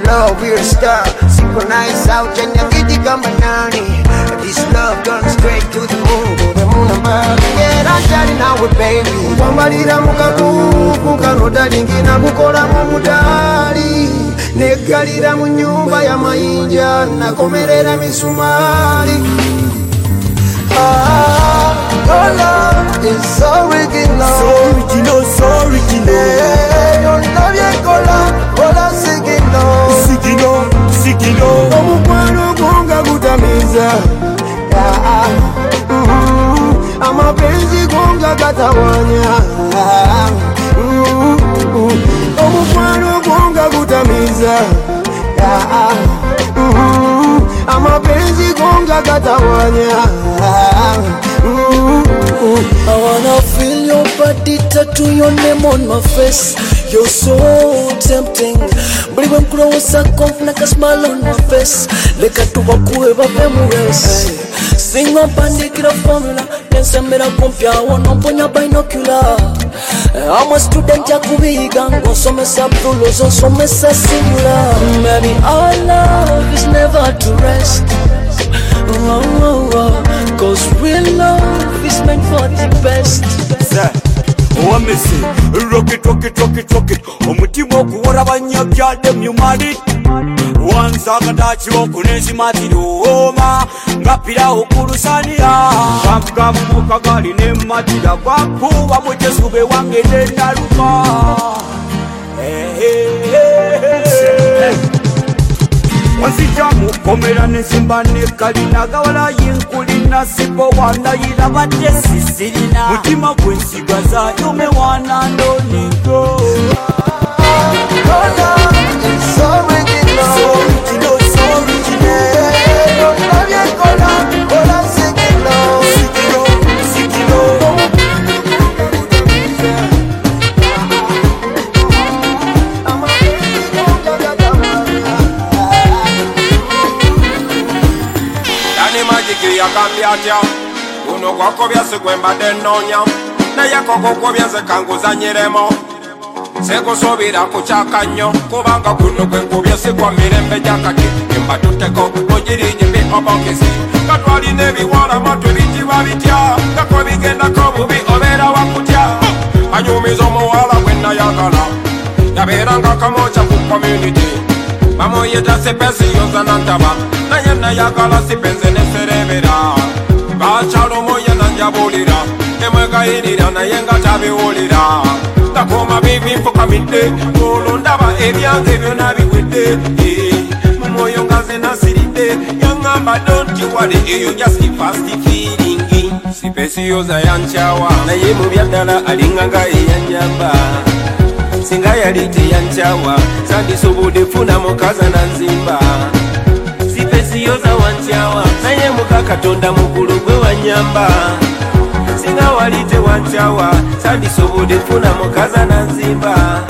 love, a star. Synchronize out, and you get the banani. This love done straight to the moon, to the moon back. Yeah, now with baby. Kwambalira mukakuku kano dalingina kukola mu mudali neggalira mu nyumba ya mayinja nakomerera misumali Ah, your love it's original. So original, so original. Hey, yo na bien cola, cola sigino. Sigino, sigino. Omukwano gonga gutamiza. Yeah. Mm -hmm. Gonga gatawanya. Mm -hmm. Gonga gutamiza. Yeah. Uh-huh. Mm -hmm. Amapenzi gonga gatawanya. Mm. I wanna feel your body, tattoo your name on my face. You're so tempting. Buli bwe confuna ka smile on my face. Leka tubakuwe bave mu race. Singa mpandikira formula nensembera kumpi awo nomponya binocular. I'm a student yakubiyiga ng'osomesa blues onsomesa singular. Maybe our love is never to rest. oh, oh. Cause real love is meant for the best. Wamese rocket rocket rocket rocket omutima okuwola banyabyadde mumali wanzakatakiba okunenzimatiriwooma nga pirawo ku lusaniya kamugamu mukagali nematira gwakuba mujezube wange nenaluka hey, hey, hey, hey mukomera nesimba nekalina gawala yinkulina sibo wanayira badde sisirina mutima gwensigaza yume wanandonigo yakambye atya guno gwakobya sigwembadde nnoonya naye kokokobya nze kanguzanyiremo sikusuubira ku nnyo kubanga guno gwe nkubye si gwa mirembe gyakati embatuteko mugirijimbi obokisi. Nga twalina ebiwalama matwe bikiba bitya ngako bigendako bubi obeera wakutya anyumiza omuwala gwe yabeeranga kamooca ku community vamoyeta sepesi yosanantava nayena yakala sipenze neserevera ngachalo moyena njabulira emwekayinira naye ngatabiwulira takoma bibi nfukamidde olwo ndaba ebyange byona biwedde mumwoyo nga nze nasiridde yaŋŋamba donti wali eyo jasti fast feeling sipesiyoza yankyawa naye mu byaddala alinganga eyanyamba singa yali teyankyawa sandisobodde funa mukaza nanzimba sipesiyoza wankyawa naye muka katonda mukulu gwe wanyamba singa wali tewankyawa sandisobodde funa mukaza nanzimba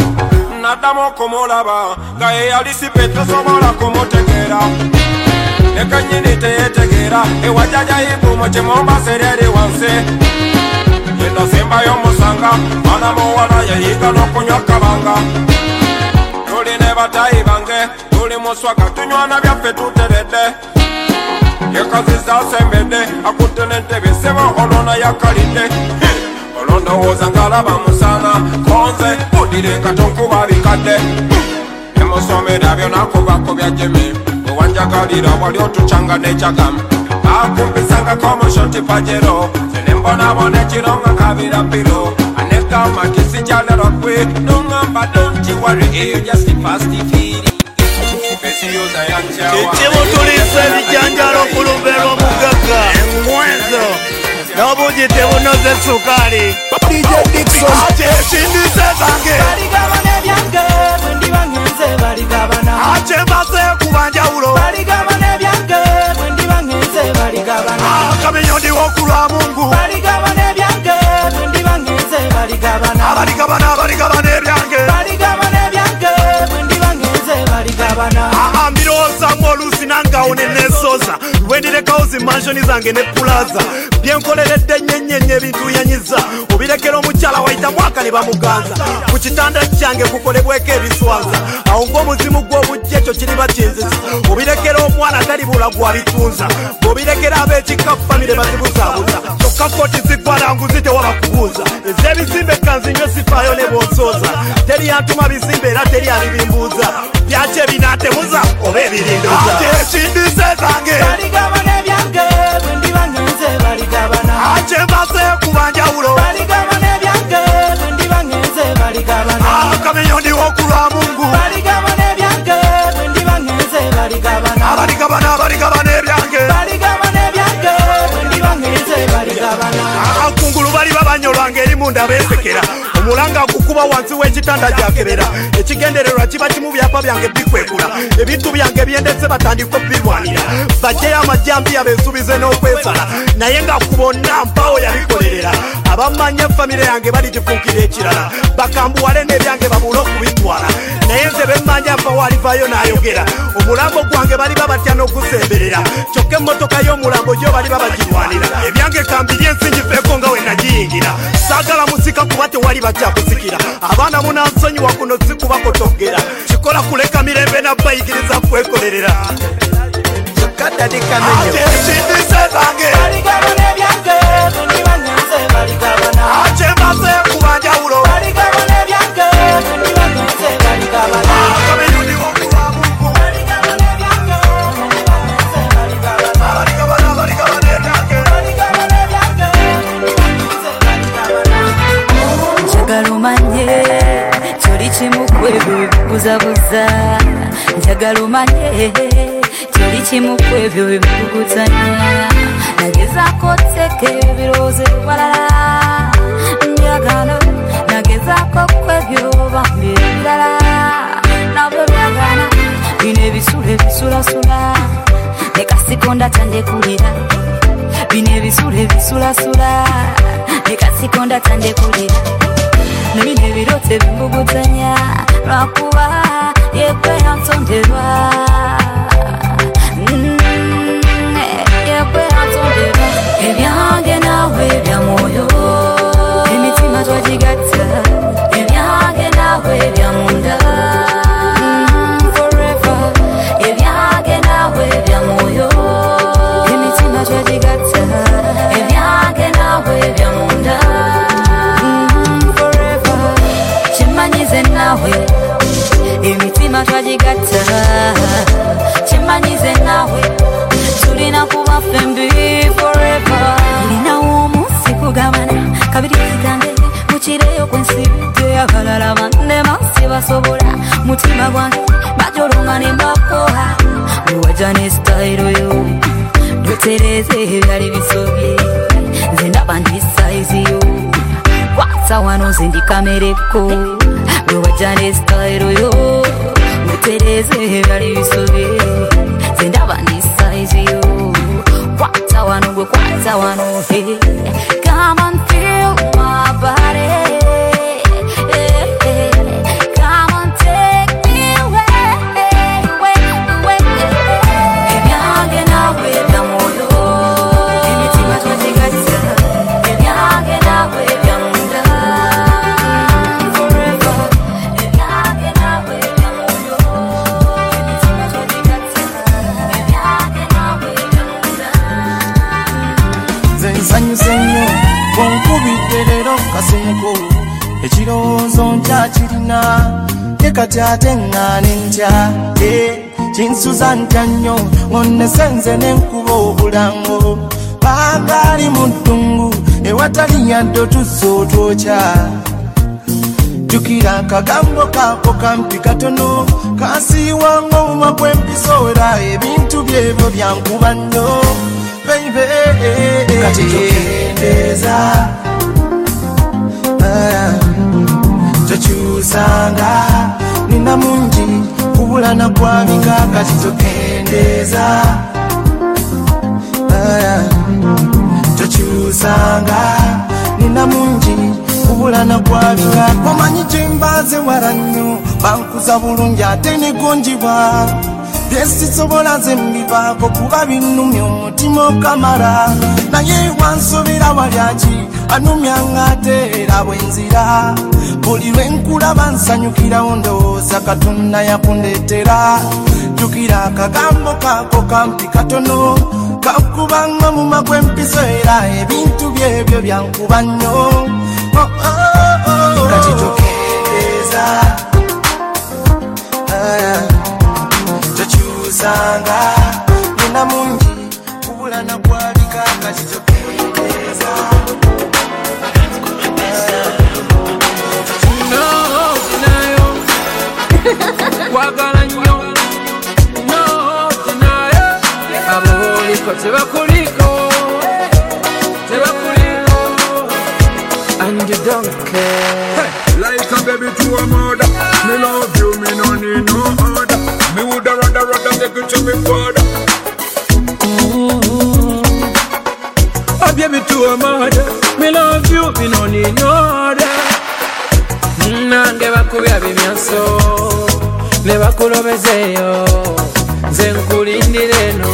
naddamu okumulaba nga yeyali sipe tosobola kumutegeera ekanyini teyetegeera ewajajayibumu kimumbasereri wansi yenasembayo musanga mwana muwala yayiga n'okunywa kabanga. Tuli ne batayi bange tuli muswaga tunywana byaffe tuteredde yekaziza asembedde akutte n'entebe sebo olona yakalidde olwo ndowooza ngalaba musana konze budire katonkuba bikadde emusomera byonakubako bya jimi wewanjagalira wali otucanga nekyagamu akumpisanga komoshoti pajero sinimbonabone chironga kavirapiro aneka makisi chalerokwi nongamba donti wari iyo jasipastifiri ekibutulisa ebijanjalo ku lumbe lw'omugagga eŋwezo n'obugi tebunoze sukaali ekindisa zange ate bazeekubanja wulo ngenze baligabana akamenyo ndiwo ku lwa mungu baligabana ebyange bwe ndiba ngenze baligabana abaligabana abaligabana ebyange baligabana ebyange bwe ndiba ngenze baligabana ambiro awo ne nesoza. Lwendirekawo zimanshoni zange ne pulaza. Byenkoleredde nnyenyenye ebintuyanyiza obirekera omukyala wayita mwaka ne bamuganza ku kitanda kyange kukolebweko ebiswaza awo ng'omuzimu gw'obujja ekyo kiriba kinziza obirekera omwana tali bulagu abitunza bw'obirekera ab'ekika famire bazibuzaabuza kyokka koti ziggwana nguzi tewaba kubuuza ez'ebizimbe kanzinywe sifaayo ne bonsooza teri yantuma bizimbe era teri alibimbuuza byaki ebinaatemuza oba ebirindoza ekindizezange baligabana ebyange bwe ndibange nze baligabana. Ah, Akyebase ku banjawulo baligabana ebyange bwe ndibange nze baligabana akamenyo ndiwoku bali babanyolwanga eri munda beesekera omulanga agukuba wansi w'ekitanda gyakebera ekigendererwa kiba kimu byapa byange bikwekula ebintu byange byendese batandika obirwanira bajjeyo amajambiya beesubize n'okwesala. Naye nga ku bonna mpawo yabikolerera. Abamanya famire yange baligifuukira ekirala. Bakambuwale n'ebyange babule okubitwala. Naye nze bemmanya mpawo alivayo n'ayogera. Omulambo gwange baliba batya n'ogusemberera. Kyokka emmotoka y'omulambo gyo baliba bagirwanira. Ebyange kambiri ensinjifeeko nga we nagiyingira saagala musika kuba tewali bakyakusikira abaana munansonyiwa kuno sikubakotogera kikola kuleka mirembe nabbayigiriza kwekolerera. Kyokka dadi bikubuzabuza njagala omanye kyoli kimu kwebyo bibikugutanya nagezaako teka ebirowoozo ewalala njagala nagezaako kwebyo bambi ebirala. Nabyo byagana bino ebisula ebisulasula ne kasikonda tandekulira. Bino ebisula ebisulasula ne kasikonda tandekulira nebino ebirote bimbugutanya lwakuba yekwe yansonderwa Mm, yekwe yansonderwa ebyange nawe का मेरे को? रोजाने style रोयो। Ŋŋaane ntya e kinsuza ntya nnyo ngonnesenze n'enkuba obulango baagaali mu ddungu ewatali yadde otuzza otwokya jjukira akagambo kaako kampi katono kasiiwanga omuma gw'empisoera ebintu byebyo byankuba nnyo beibe kati tokendeeza Ah, tokyusanga nina mungi kubulana kwabika kati tokendeeza Ah, tokyusanga nina mungi kubulana kwabika omanyi gyembaze wala nnyo bankuza bulungi ate negonjibwa byesisobola nze mbivaako kuba binnumya omutima okamala naye wansubira walyaki anumyanga ate era bwenzira buli lwe nkulaba nsanyukirawo ndowooza katonda yakundeetera jukira akagambo kaako kampi katono kakubanga mu makwempiso era ebintu byebyo byankuba nnyo Oh, oh, oh. kati tokendeeza Tokyusanga nina mungi kubula nakwabika kati tokendeeza kwagala nnyo no tinayo aboliko tebakuliko tebakuliko to a mother. Me love you, me no need no other. Nange bakubya bimyaso Ne bakulobezeeyo Nze nkulindira eno.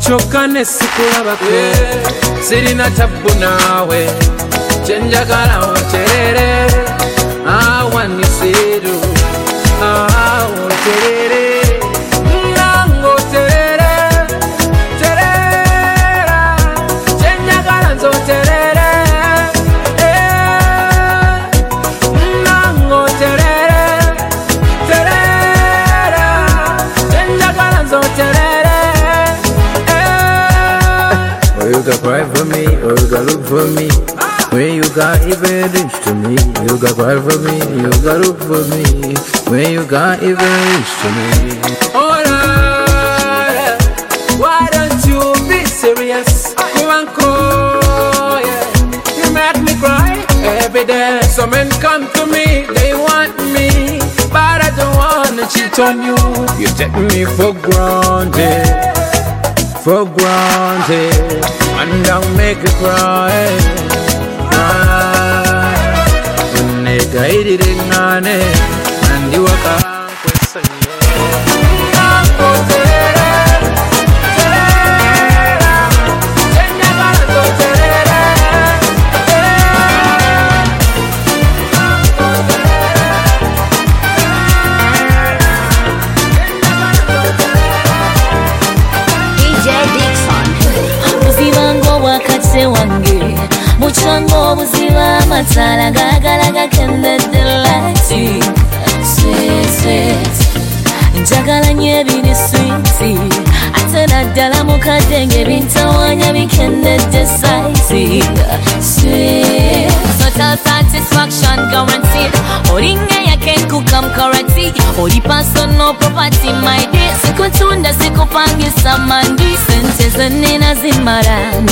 Kyokka ne sikulabako Sirina tabbu naawe. Kyenjagala oterere Awanyisiru Awoterere for me, oh, you got look for me. When you got even to me, you got cry for me, you got look for me. When you got even to me. Oh, Alright, why don't you be serious? Come on, call, yeah. You make me cry every day. Some men come to me, they want me, but I don't wanna cheat on you. You take me for granted for granted and don't make it cry. Nigga, it didn't and you are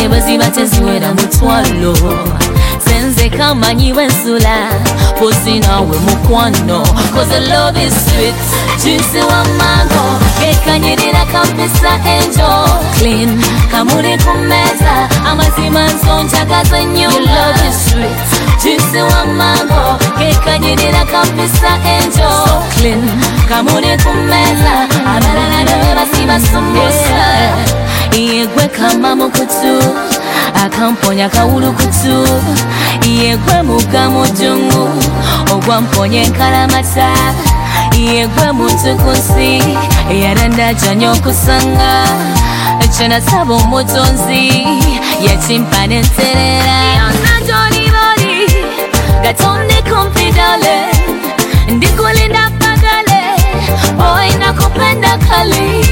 bwe ziba teziwera mutwalo. Senze kamanyiwe nsula nawe mukwano. Love is sweet juice wa mango gekanyirira kampisa enjo. Clean kamuli ku meza amazima nsonjagaza nnyo love wa mango gekanyirira kampisa enjo. Clean kamuli ku meza abalala ne basiba sumusa yegwe kama mukutu akamponya kawulukutu yegwe mugamujungu ogwamponya enkalamata yegwe mutukusi era ndajanya okusanga kyenasaba omutonzi yekimpana enserera yonajoliboli gatonde kompidale ndikulinda pagale oinakupenda kali.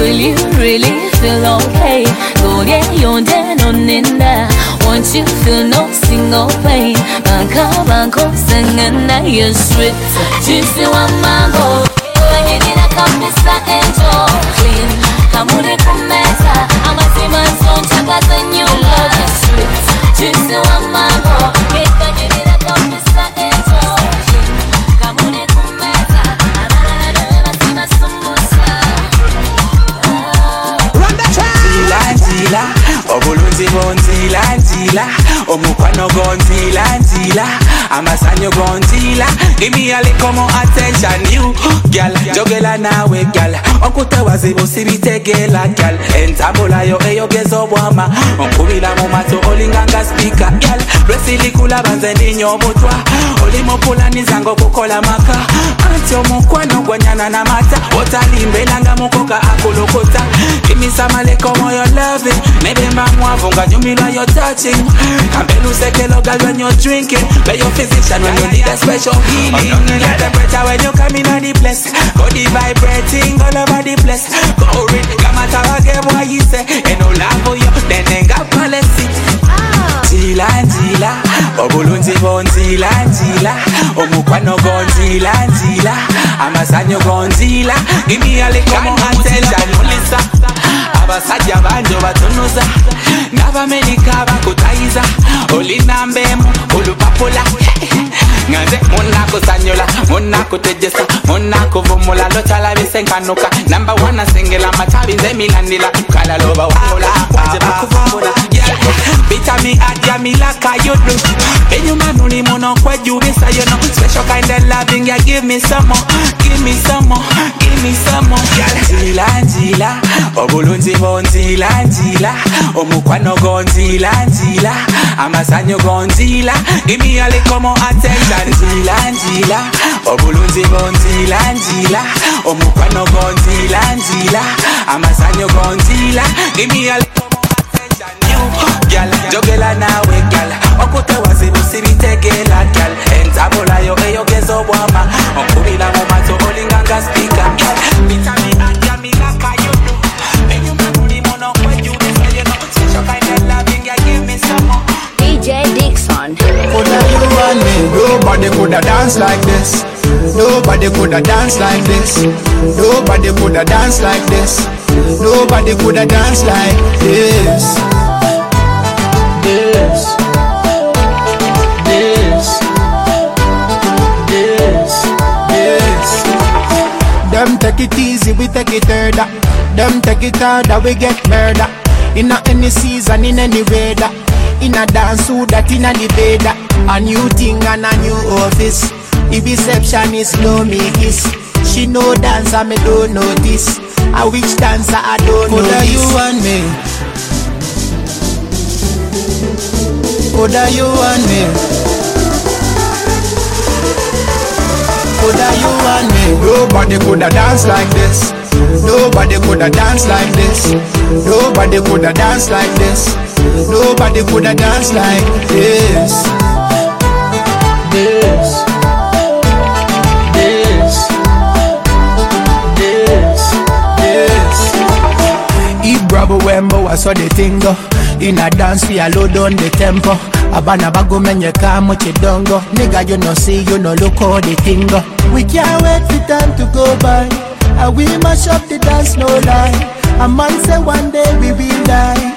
Will you really feel okay? Go get your den on ninda. Won't you feel no single pain? Banka banko singing na your sweet. Juicy one mango. Kanyirira kabisa enjo clean. Kamuri kumeza. Amazima sonchagaza new love is sweet. One mango. Kanyirira tranquila omukwano gonzila nzila amasanyo gonzila give me a little more attention you. Gal jogela nawe gal okutawazibu sibitegela gal entambula yo eyogeza obwama. Onkubila mu mato olinganga spika gal lwesilikula banze ndinyo obutwa. Olimopulaniza ngokukola maka. Anti omukwano gwanyana namata otalimbelanga mukoka akulokota gimisamaleko moyo loving. Nebemba mwavu nga nyumilwa yo touching kambelusekelo gal when you're drinking? Be your physician when you need a special healing? Your temperature when you come in on the place. Body vibrating all over the place. Go read kamatawage boy you say eno lavo yo nenenga policy. Ah. Nzila nzila obulunzi bonzila nzila omukwano gonzila nzila amasanyo gonzila give me a little more attention mulisa abasajja bangi obatunuza n'abamerika bakutayiza. Olinambemu olupapula nga nze munakusanyula munakutegesa munakuvumula lotalabise nkanuka namba wana sengela matabi nze milanila kalaloba waola nze bakuvumbula bitami adya milaka yudu enyuma nuli muno kwejubisa you know special kind of loving ya give me some give me some give me some nzila nzila obulunzi bonzila nzila omukwano gonzila nzila amasanyo gonzila give me a little more attention nzila nzila obulunzi oh, bonzila nzila omukwano oh, gonzila nzila amasanyo gonzila give me a little more attention. You gal jogela nawe gal okutawazibu sibitegela gal entambula yo eyogeza obwama okubila mu mato olinganga spika bitami adya milaka yudu enyuma nuli muno kwejubisa you know. Special kind of loving ya give me some more. DJ Dixon. And me, nobody coulda dance like this. Nobody coulda dance like this. Nobody coulda dance like this. Nobody coulda dance like this. This. This. This. This. Them take it easy, we take it harder. Them take it harder, we get murder. In any season, in any weather. In a dance, who that in a the Veda. A new thing and a new office. The receptionist know me kiss. She know dance, I me don't notice. A which dancer I don't know Coulda this. you and me. Coulda you and me. Coulda you and me. Nobody coulda dance like this. Nobody coulda dance like this. Nobody coulda dance like this. Nobody coulda dance like this. This. This. This. This. Ibrabo wembo I saw the thing go In a dance we a load on the tempo Abana bago menye kamo chidongo Nigga you no see you no look all the thing go We can't wait for time to go by And we mash up the dance no lie A man say one day we will die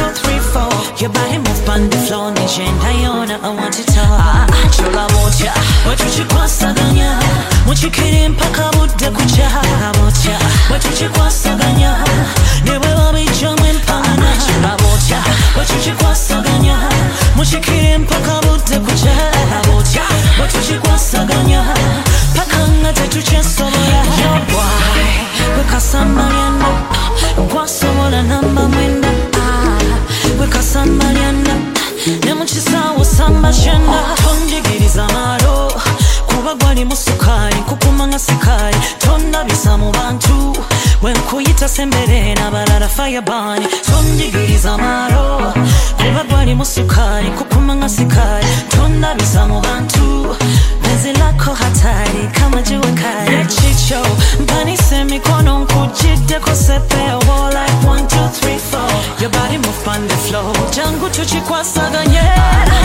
two, three, four. Your body move on the floor Nije ndayona, I want to tell my wall, ya, what you again, yeah. What you kidding, your heart, I would ya. What you heart? You will be joining on it all Chola moja, wetuchikwasaganya Muchikiri mpaka budde kucha moja, wetuchikwasaganya Niwe wabijomwe mpangana Chola mpaka budde kucha moja, wetuchikwasaganya Paka nga tetuchesobola Yo boy, wekasambalyana Nkwasobola nk'isaha usanga ajena tongegiriza amaro kuba gwarimo sukari kuguma nka sikari tondabiza mu bantu we kuyita se mbere n'abarara fayabani tongegiriza amaro kuba gwarimo sukari kuguma nka sikari tondabiza mu bantu penzi lako hatari kama jua kali chicho mpanise mikono nkujite kosepeo like one, two, three, four. Your body move on the floor. Jangu tuchikwasaganye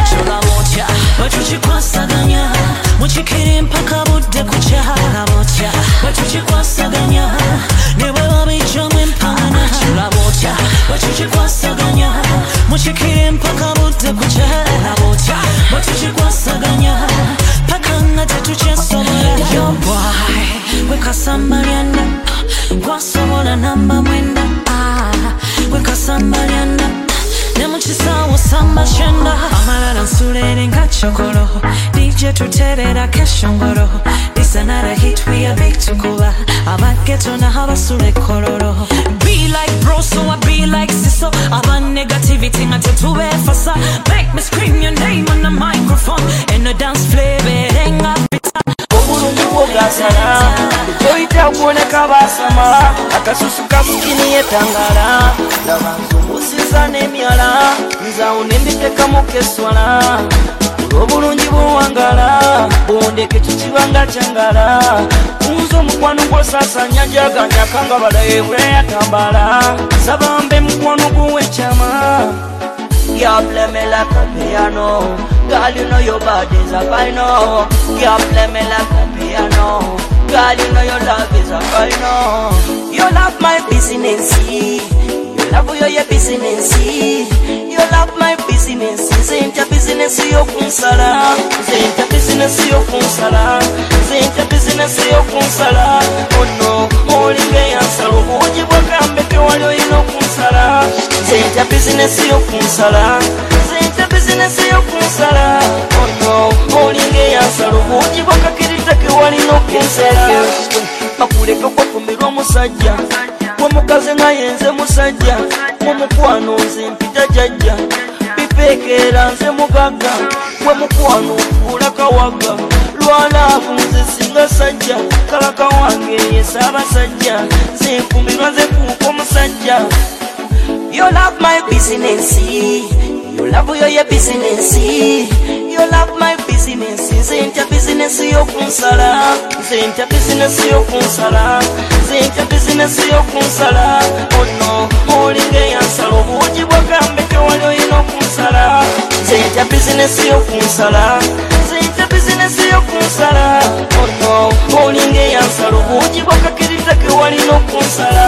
chola moja wetuchikwasaganya mukikiri mpaka budde kukya bwe tukikwasaganya ne kyokolo dj tuterera keshongolo This another hit we basula ekololo be like bro so I be like siso aba negativity nga tetubeefasa make me scream your name on the microphone. And the dance flavor n'emyala nzawo nembitekamu obulungi buwangala bundeka ekyo kibanga kyengala kunza omukwano gwosasanya jaganyaka nga balaye bulayatambala saba mbe mukwano guwekyama yablemela kapiano Girl, you know your body's a final. You're playing like a piano. Girl, you know your love is a final. Your love my business. Love your your business. You love my business. Zinta business yo kunsala. Zinta business yo kunsala. Zinta business yo kunsala. Oh no, olinge yansala. Obuugi bwakambeke wali olina okunsala. Zinta business yo kunsala. Zinta business yo kunsala. Oh no, olinge yansala. Obuugi bwakakirita ke walina okunsala. Bakuleka kwafumirwa omusajja omukazi nga yenze musajja mumukwano nze mpita jajja bipeekera nze mugagga gwe mukwano okuula kawaga lwalaavu nze singa sajja kalaka wange yesa abasajja nze nfumirwa nze kuuka omusajja You love my business. You love your your business. You love my bizinesi nze ntya bizinesi y'okunsala nze ntya bizinesi y'okunsala nze ntya bizinesi y'okunsala ono olinga eyansala obuwugi bwagambe tewali olina okunsala nze ntya bizinesi y'okunsala nze ntya bizinesi y'okunsala ono olinga eyansala obuwugi bwakakirita kewalina okunsala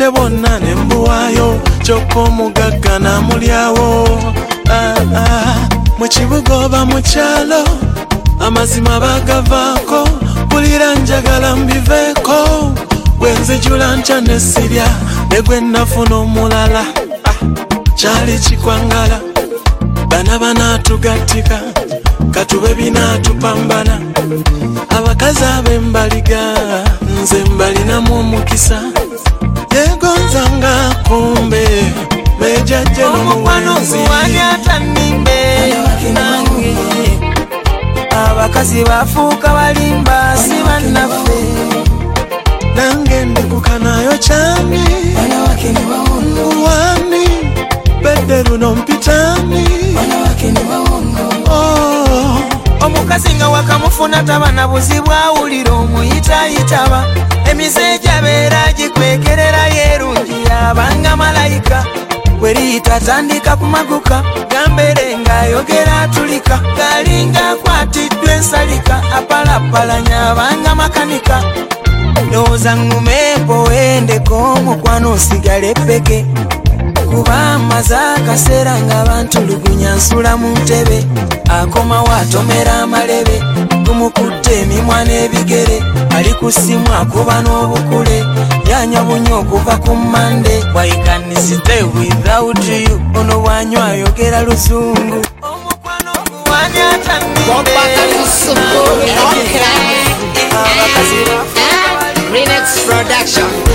obusente bwonna ne mbuwaayo kyokka omugagga namulyawo Ah, ah, mu kibuga oba mu kyalo amazima bagavaako bulira njagala mbiveeko. Gwenzijula ntya nesirya ne gwe nafuna omulala. Ah, kyali kikwangala. Bana banaatugattika katube binaatupambana. Abakazi ab'embaliga nze mbalinamu omukisa yegonzanga kumbe mejajje omukwano guwani atandimbe. Nange abakazi bafuuka balimba si bannaffe. Nange ndikukanayo cyane wani bedde luno mpitani omukazi nga wakamufuna taba na buzibu awulira omuyitayitaba emize gyabeera gikwekerera yerungi yabanga malayika. Bweriyita tandika kumaguka gambere ng'ayogera atulika. Galinga akwatiddwa ensalika apalapalanya abanga makanika. Ndowooza ŋŋume mpoendeko omukwano osigale peke kuba amaze akaseera ng'abantulugunya nsula mu ntebe. Akomawo atomera amalebe gumukutte emimwa n'ebigere. Ali ku ssimu akuba n'obukule yanywa bunywa okuva ku mande waikanisize without you? Ono bwanywa ayogera luzungu. Atandike production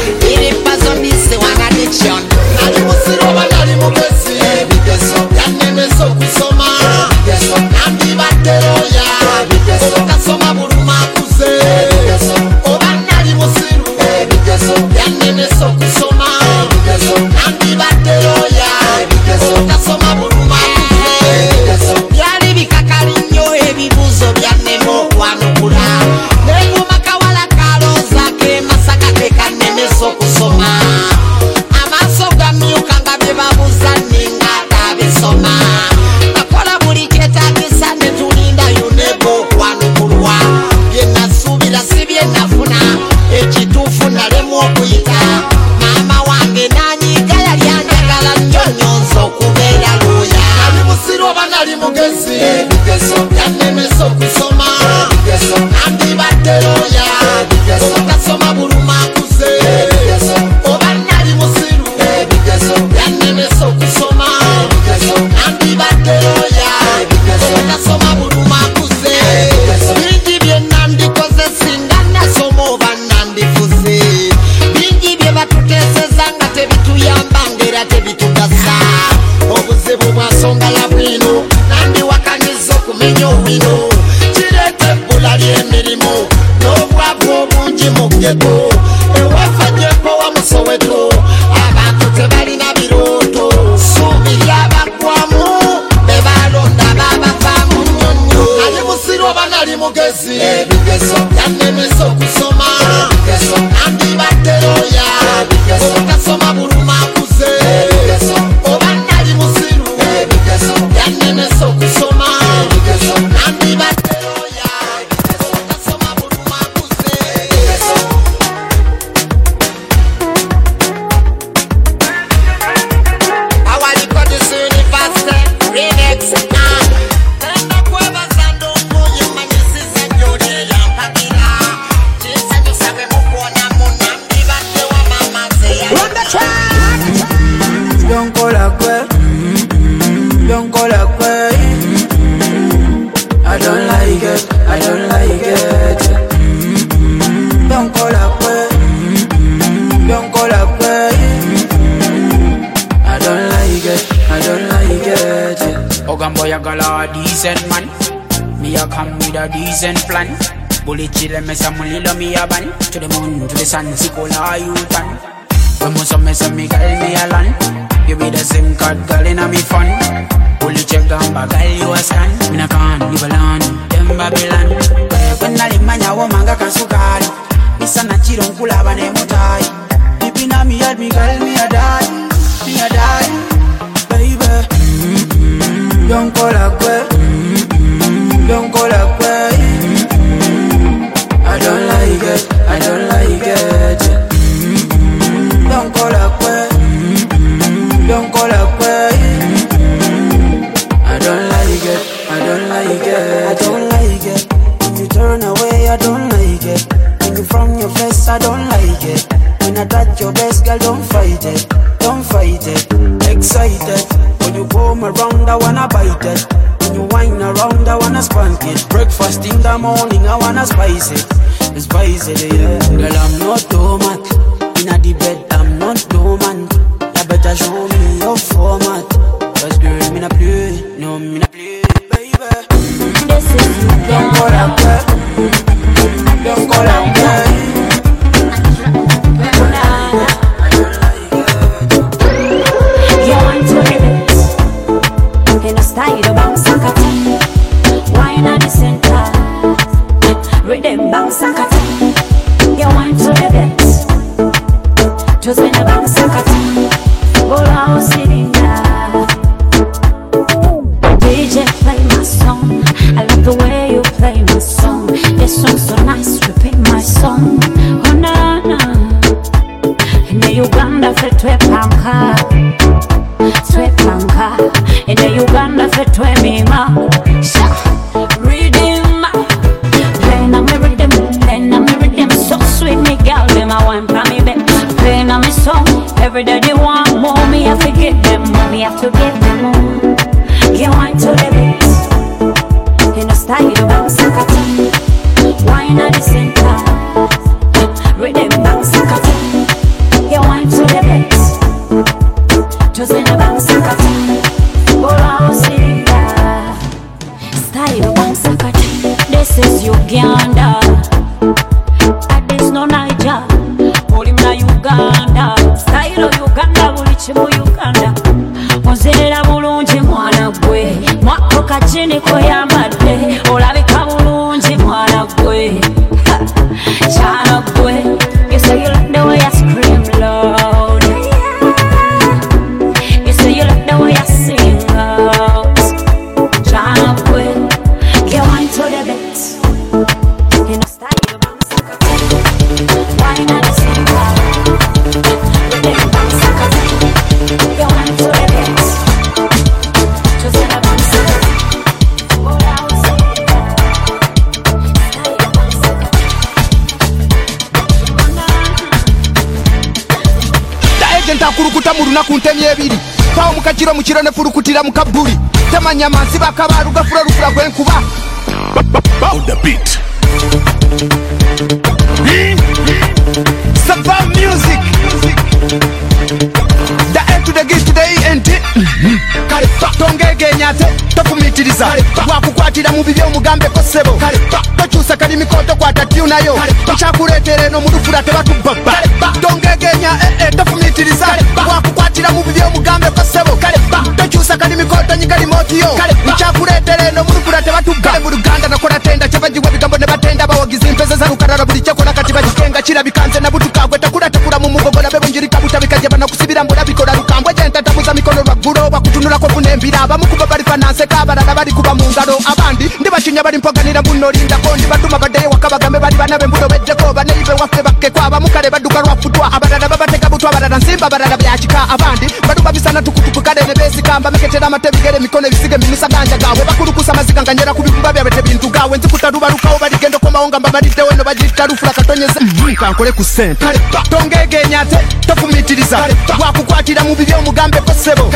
decent man. Me a come with a decent plan. Bullet chilemesa mulilo me a ban to the moon to the sun sikola you tan when musomesa me girl me a land. You be the same card girl in a me fun. Bullet check gamba girl you a scan. Me na can you balan dem babylon. When I limanya womanga kasukari misana chiro nkulaba ne mutai deep in a me head me girl me a die. Me a die byonkola kwe byonkola kwe I don't like it, I don't like it. Byonkola kwe byonkola kwe I don't like it, I don't like it. I don't like it. When you turn away, I don't like it. When you from your face, I don't like it. When I touch your best, girl, don't fight it. Don't fight it. Excited When you come around, I wanna bite it. When you whine around, I wanna spank it. Breakfast in the morning, I wanna spice it. Spice it, yeah. Girl, I'm not dormant In the bed, I'm not dormant You better show me your format. Cause girl, me not play No, me not play Baby. This is Don't call out Don't call out style of bounce. Wine at the center, rhythm cut. You want to it, just cut. Go down, cylinder. DJ, play my song. I love the way you play my song. This song's so nice, repeat my song. Oh na na. Ne Uganda fetwe panka Twe panka Ne Uganda fetwe mima Sha. Rhythm Play na me rhythm Play na me rhythm. So sweet me gal Them a wine pa me back na me song. Every day they want more Me have to give them Me have to give them lunaku ntemi ebiri pawo mukakiro mukiro nefulukutira mukabuli. Temanya mansi bakabalu gafula lufula gwenkuba Saba music. The end to the gift today and kale tongegenya te tofumiitiriza wakukwatira mu bibyo omugambeko ssebo tokyusa kalimi ko tokwata tyunayo nkyakuleetera eno mulufula tebatubaba tongegenya ee eh, eh, tofumiitiriza bwakukwatira mu bibi omugambeko ssebo tokyusa kalimi kotonyiga limootiyo nkyakuleetera eno mulufula tebatugale mu luganda nakola tenda kyebagiwa ebigambo ne batenda bawagizi mpeza za lukalala buli kyekola kati bakikenga kirabika nze nabutukagwe tekulatekula mu mugogo nabe bwenjirika butabika gye banakusibira mbulabikola lukambwe gyentatabuza mikono lwaggulo bakutunulako bunembira abamu kuba bali fananseka abalala bali kuba mu ngalo abandi ndi bakinya bali mpoganira muno lindako ndi batuma baddeyo waka bagambe bali bana bembulo beddeko baneibe waffe bakkeko abamu kale badduka lwafutwa abalala babatega butwa abalala nsimba abalala byakika abandi bisana tukutuku kale ne beesikamba meketera amate bigere emikono ebisige minusa ganja gaabwe bakulukusa amaziga nga nyera ku bibumba byabwe tebintu gaabwe nzikutalubalukawo baligenda okomawo nga mbamaliddewo eno bagiyita lufula katonyeze mm, kankole ku sente tongegenya ate tofumitiriza. Bwakukwatira mu bibi omugambeko ssebo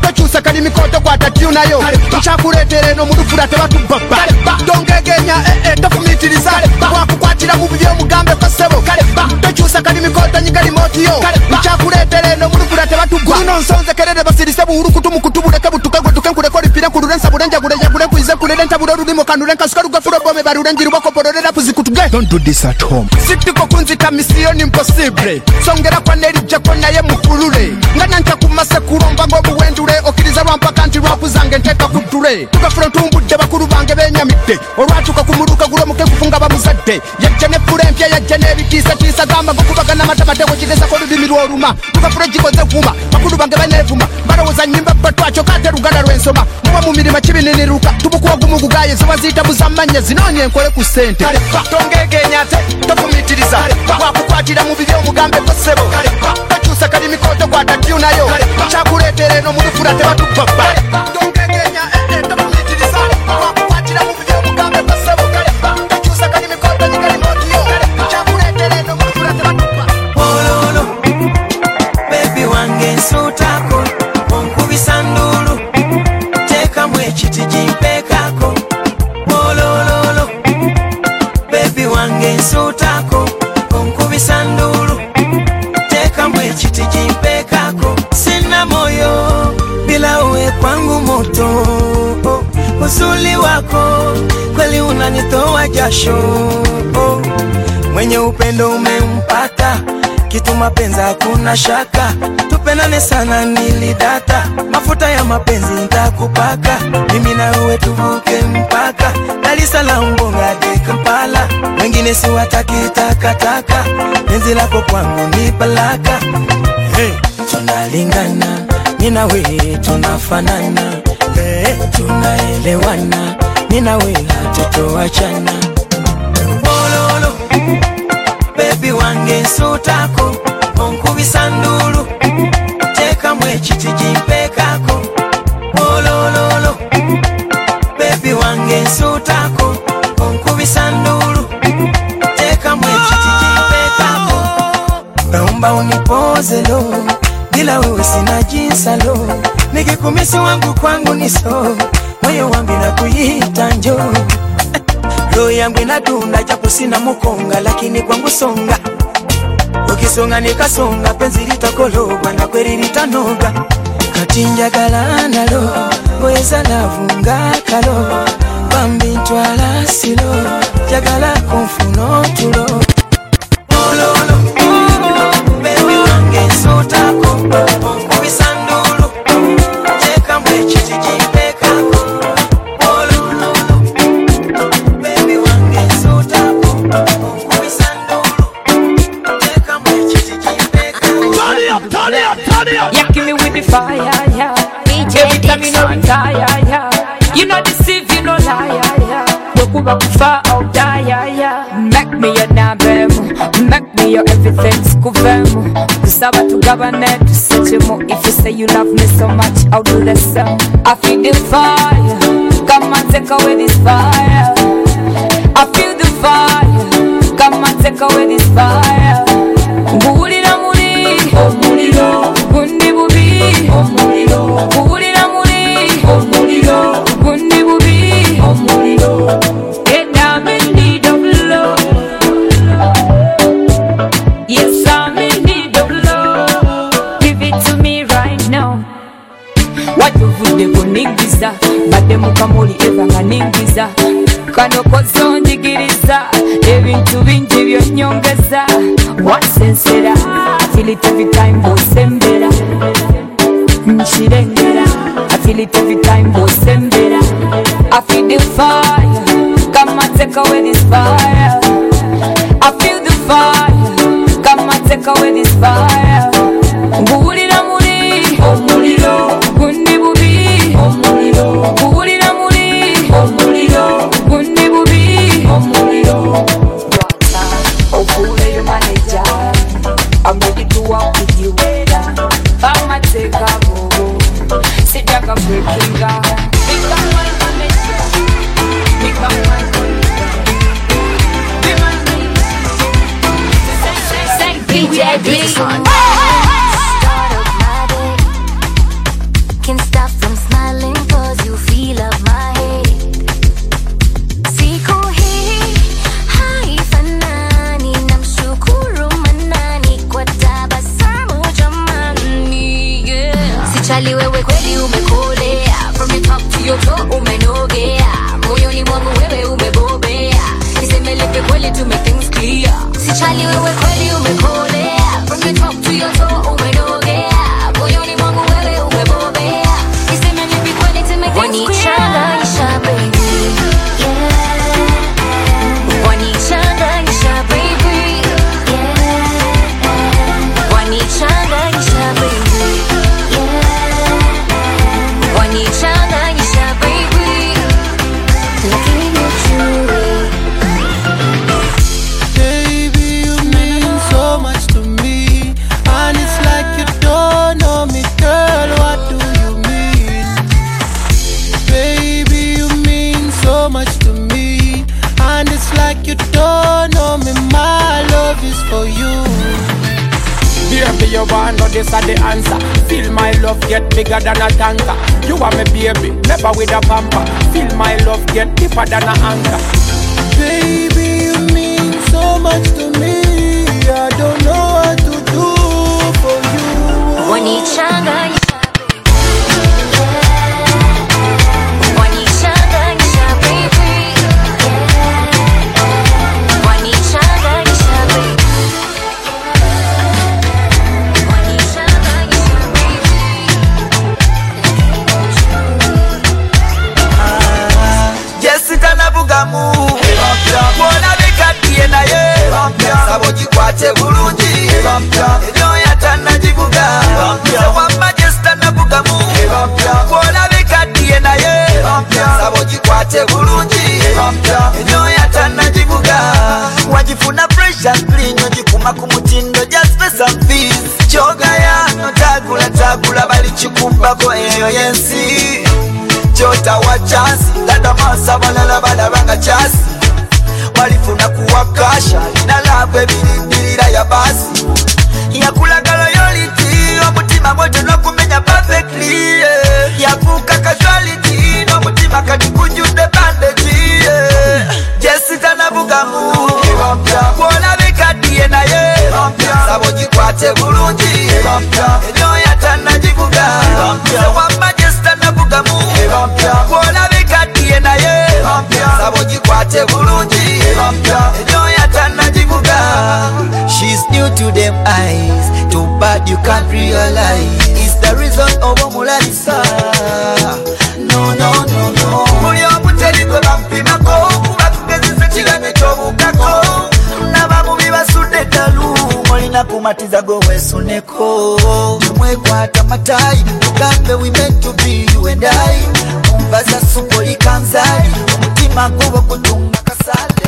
tokyusa kalimi kotokwata tyunayo nkyakuleetera eno mulufula tebatubaba tongegenya ee eh, eh, tofumitiriza. Bwakukwatira mu bibi omugambeko ssebo tokyusa kalimi kotonyiga limootiyo nkyakuleetera eno mulufula tebatugwa luno nsonzekerere basirise buwulukutu mukutubuleke butuke gwetuke nkuleko lipire kulule nsabule njagule njagule kwize kulele ntabule olulimo kanule nkasuka lugafula bome balule njiribwakopororera puzikutuge don't do this at home. Sitiko kunzita misiyoni impossible. Songera kwa nelijjako naye mufulule nga nanca kumase kulomba ng'obuwendule okiriza lwampaka nti lwapu zange nteeka ku ttule tugafula ntumbudde bakulu bange benyamidde olwatuka ku muluka gulomuke kufunga bamuzadde yajja ne fula empya yajja n'ebitiisatiisa gamba gokubagana matamateko kitesako olulimi lwoluma tugafula gikoze vuma bakulu bange baneevuma. Balowooza nyimba batwakyo kate luganda lwensoma muba mu mirima kibininiruka tubukuwa gumugugaye ziba ziyita buzammanya zinoonye enkole ku ssente. Tongegenya ate tofumitiriza bwakukwatira mu bibi omugambeko ssebo akasakali mikoto gwadatiunayo chakuletereno mulufura tevatubvabba kweli unanitoa jasho mwenye upendo umempata kitu mapenzi hakuna shaka. Tupendane sana nilidata mafuta ya mapenzi nitakupaka, mimi na wewe tuvuke mpaka Dar es Salaam Bonga hadi Kampala. Wengine siwataki takataka penzi lako kwangu ni baraka. Hey. tunalingana mimi na wewe tunafanana. Hey. tunaelewana nina we hatutoachana ololo bebi wange nsuutako onkubisa ndulu teekamu ekiti gimpeekako olololo bebi wange nsuutako onkubisa ndulu teekamu ekiti gimpeekako naomba unipoze lo bila wewe sina jinsalo nikikumisi wangu kwangu niso moyo wangu nakuita njo roho yangu inadunda, japo sina mukonga, lakini kwangu songa, ukisonga nikasonga, penzi litakologwa na kweli litanoga, katinjagala nalo ngoyeza navunga kalo. Bambi ntwala silo jagala kumfuno tulo governor. feel it every time, bosembera Nchirengera mm, I feel it every time, bosembera I feel the fire. Come and take away DJ Glee. uhalifu na kuwakasha. Na labwe bilibili ya basi. Yakulaga loyalty omutima gwojo nokumenya perfectly yeah. yavuka casuality nomutima kadikujude bandage yeah. jesita navugamu kwolabikaddiye naye sabo gikwate bulungi eryoya tanagivuga sewa jesita naye sabo bulungi. mapya edoyata najivuga shes new to them eyes. Too bad you can't realize. Is the reason oba omulalisa no no no no. Buli obuteri gwe bampimako. Kuba tugezesa kirame kyobugako. Nabamubi basudde eddalu olina kumatiza gowesuneko temwekwata matayi tugambe women to be you and i. Mumbaza supolikansali omutima guba kutunga kasale.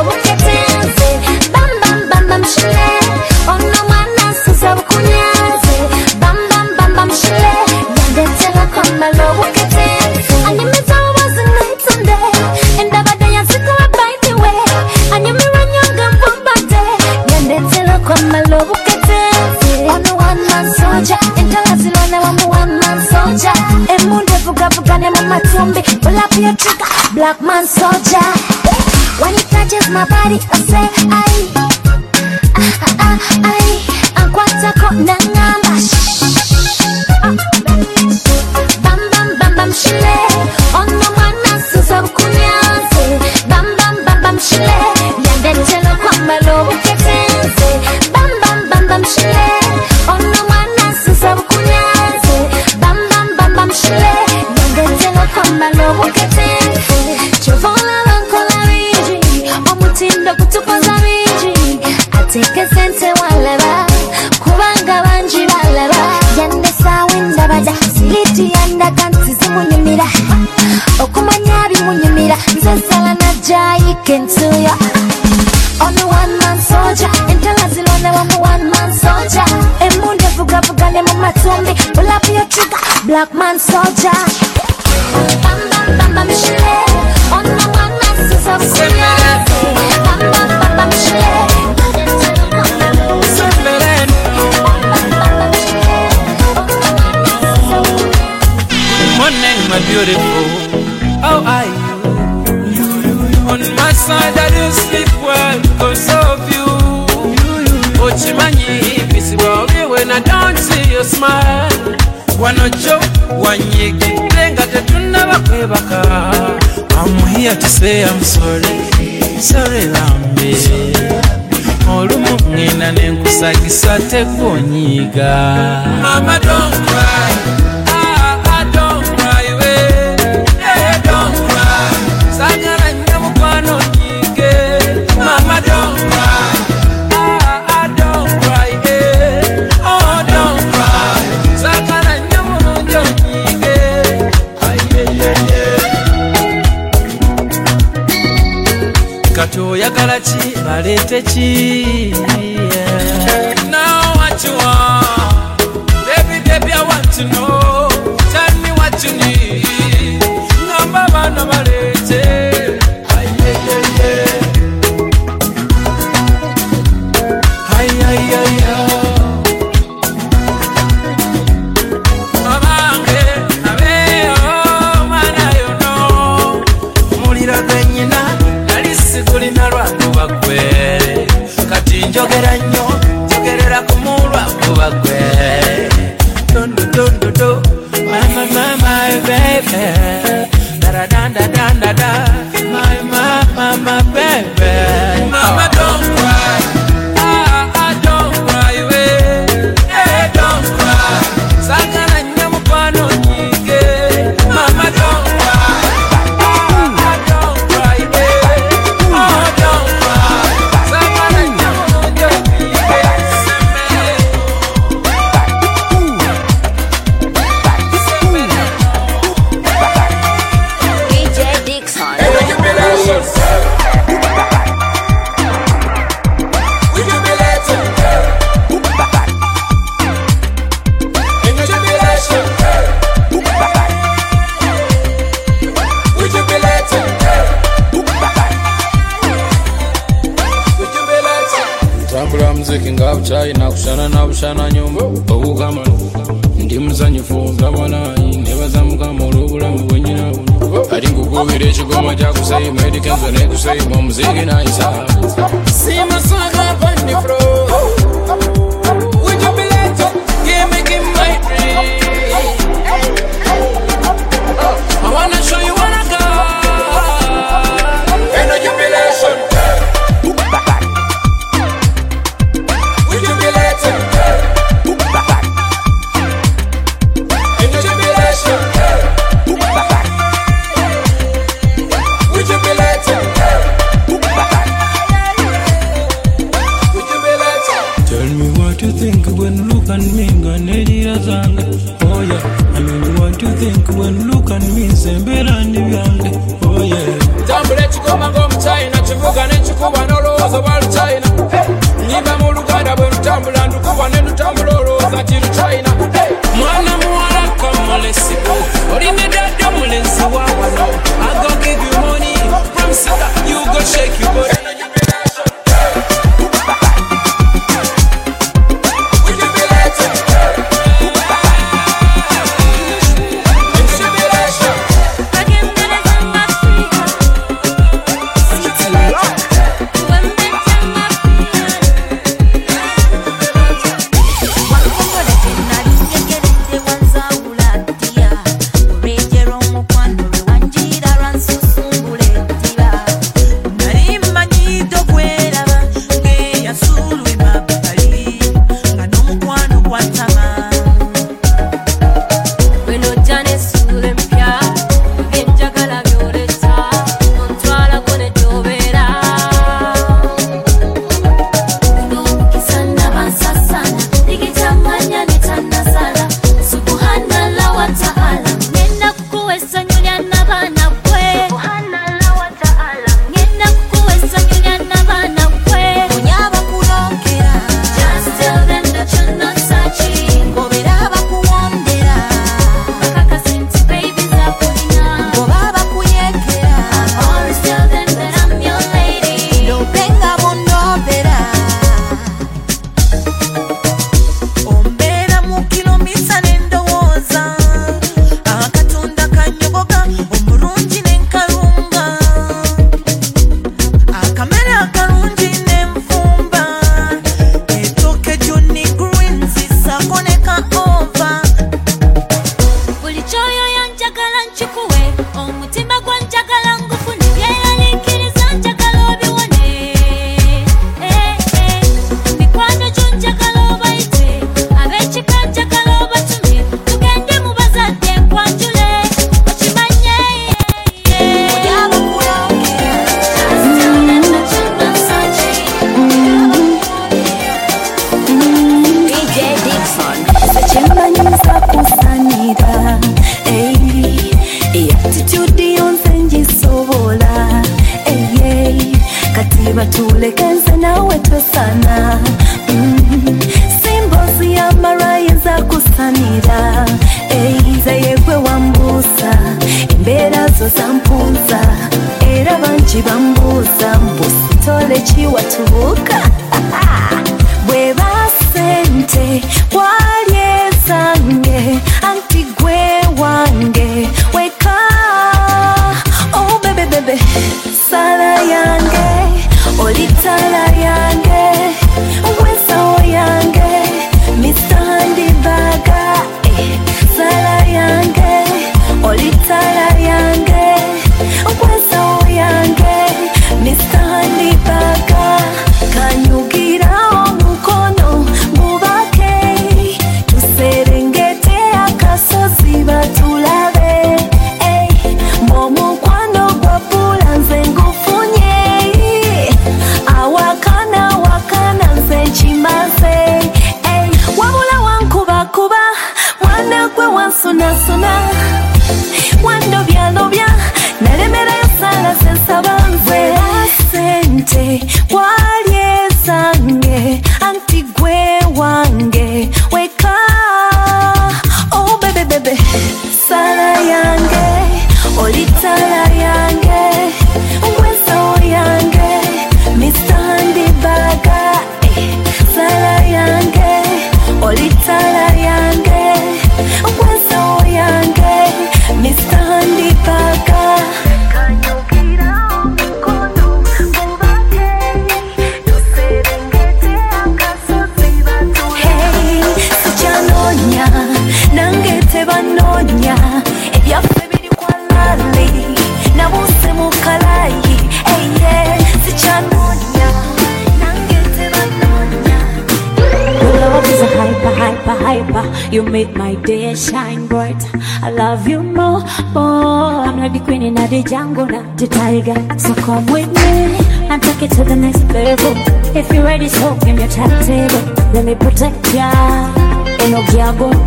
gun him on my tummy Pull up your trigger, black man soldier. When he touches my body, I say, aye. mira okumanya bimunyumira na jai kentu ya ono one man soldier entala zilonda wamu one man soldier. Emunde fuga fuga ne mu matumbi bula yo triga black man soldier. Bam bam bam bam mishule beautiful. How are you? On my side, I do sleep well because of you. Ochimanyi, bisibwa obye when I don't see your smile. Wano jo, wanyigidde nga tetunnaba kwebaka. I'm here to say I'm sorry, sorry lambe. Olumu ngenda nenkusagisa tegonyiga. Mama don't cry. Now what you want, Baby, baby, I want to know. Tell me what you need. Number one, number two.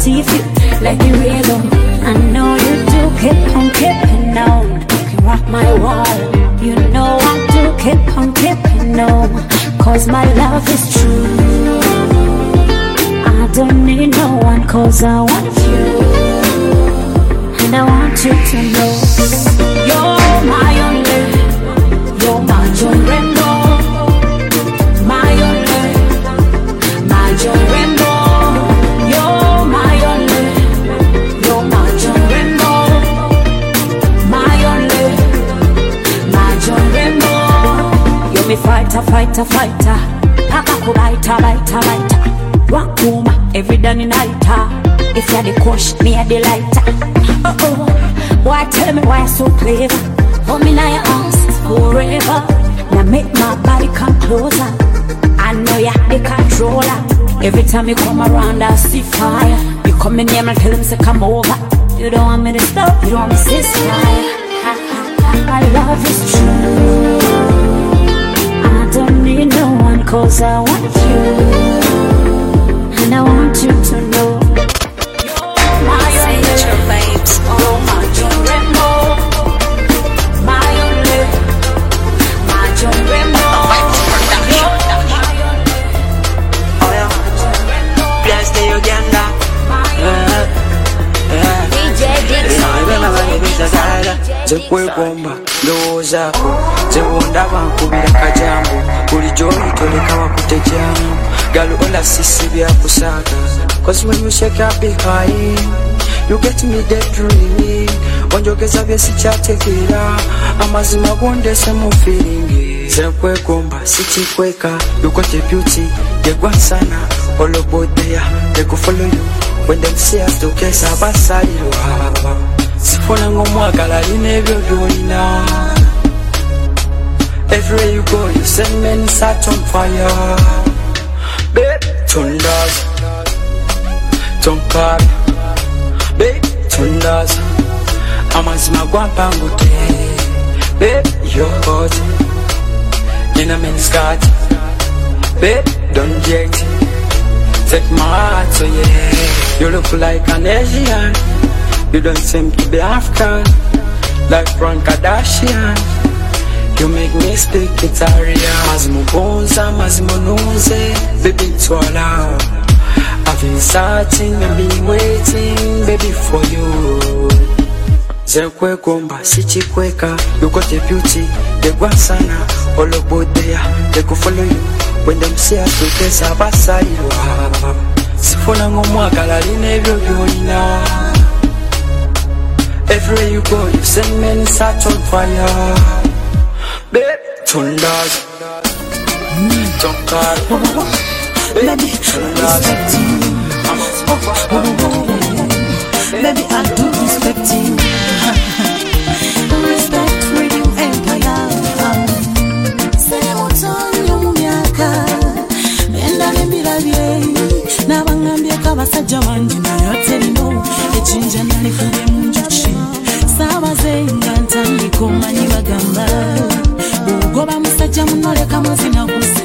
Teeth you the rainbow. I I know you do keep on keeping on. You can rock my world. You know I do keep on keeping on. Cause my love is true. I don't need no one cause I fighter, fighter, fighter. Paka kubaita, baita, baita. Wakuma every day night. If you're the coach, me a the lighter. Oh oh, boy tell me why you so clever. Hold me now your arms forever. Now make my body come closer. I know you're the controller. Every time you come around, I see fire. You come in here and tell him to come over. You don't want me to stop, you don't want me to fire. My love is true. Cause I want you. And I want you to know. Zekwegomba ndowoozaako zewondaba nkubira kajambo bulijjo oyitoleka wakutejamu galo ola sisi byakusaaga cause when you shake up behind you get me dead dreaming onjogeza byesikyategeera amazima gondese mu feeling. Zekwegomba sikikweka. You got a beauty yegwansana olobodeya ekufollow you. When them see us tokesa abasalirwa sifuna ng'omwagala alina ebyo byolina everywhere you go you send men sat on fire. Babe tundaza tonkabya babe tundaza amazima gwampangute babe you're hot. In a men's skirt babe don't jet take my heart so yeah. You look like an Asian you don't seem to be African like Ron Kardashian. You make me speak Italian Mazimugonza, mazimunuze Baby twala I've been searching and been waiting Baby for you. Zekwe zekwegomba sikikweka you got a beauty yegwansana olobodeya follow you. When them see us tokesa abasalirwa sifuna ng'omwagala alina ebyo everywhere you go you send men sat on fire babe tundaza tonkara baby tundaza Baby, I do respect you. Respect freedom empire. Sere mutonyo mu myaka endala embirabye n'abaŋŋambyeko abasajja bangi naye terino ekinja nalikubye mu njuki saabazenga ntandikoma ne bagamba bwogoba musajja munoleka muzina guze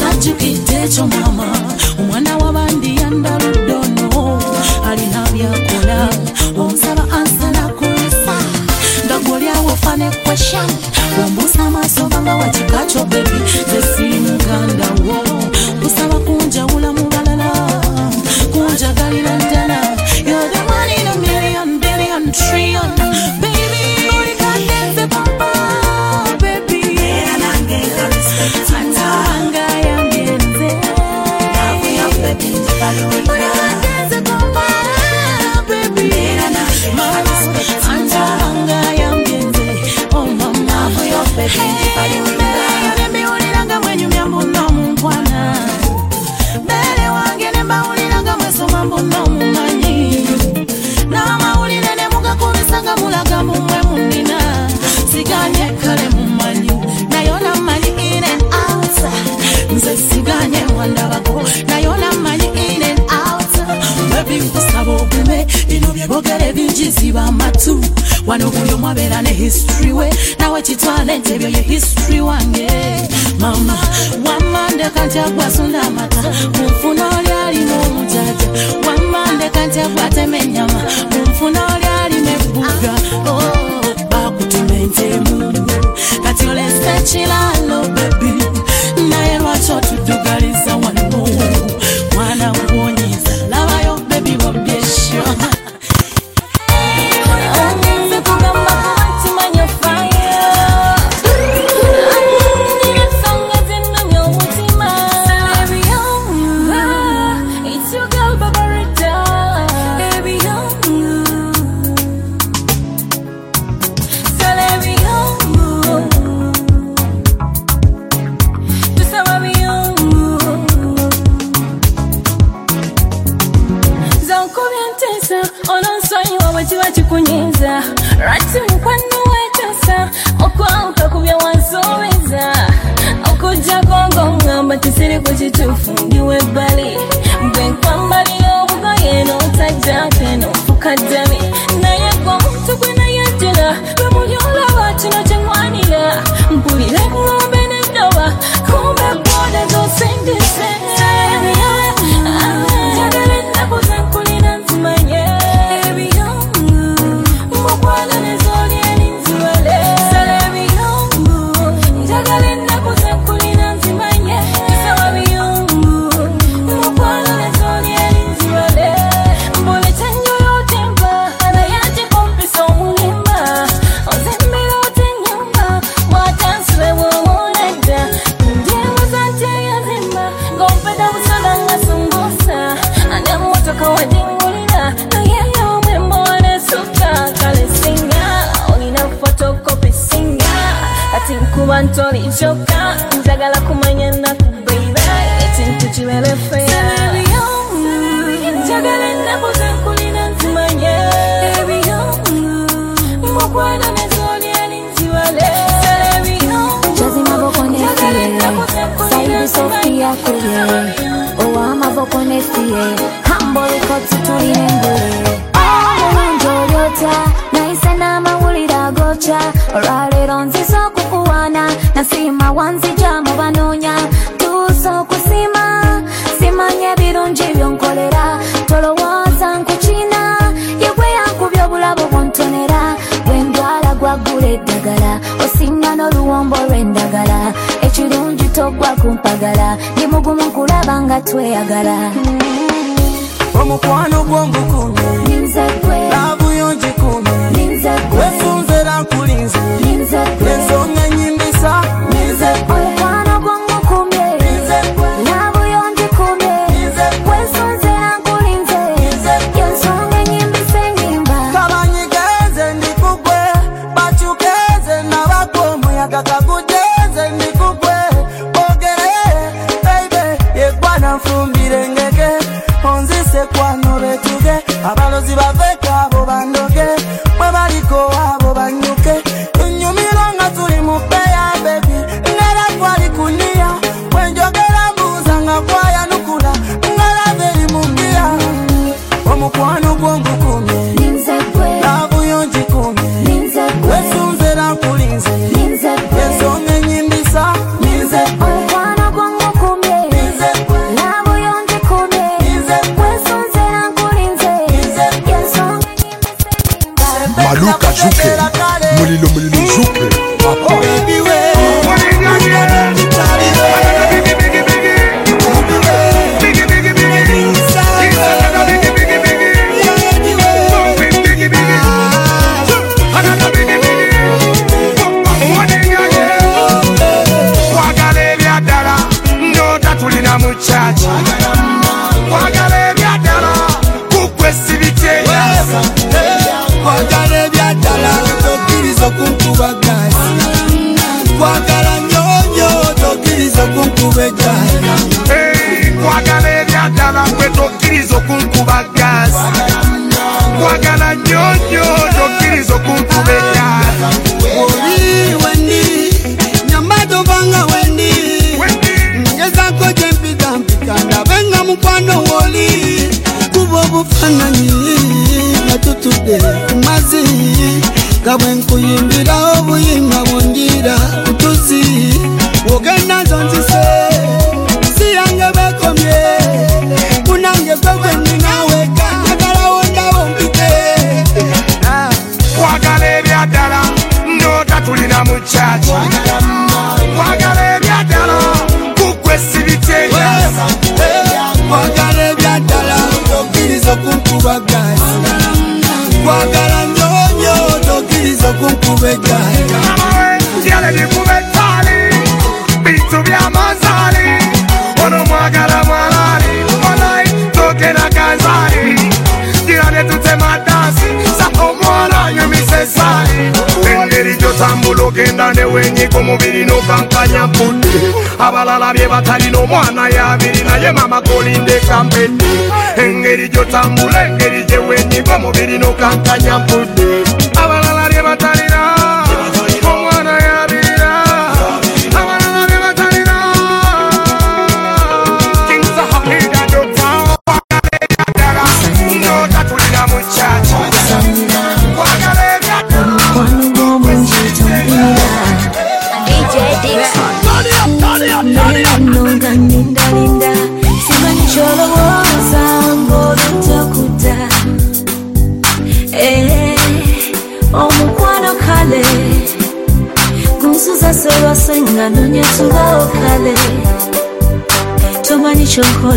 sajjukidde ekyo maama wano buli omu abeera ne history we nawe kitwala nti ebyo ye history wange. Mama wamandeka nti agwasunda amata ku nfuna oli alimu omujaja wamandeka nti agwatema ennyama ku nfuna oli alimu ebbuga oh, bakutuma entemu kati olesa ekirala Wewe tunachanganyika, mpuri langu mbele ndoa, kumbe beeyagala omukwano gwo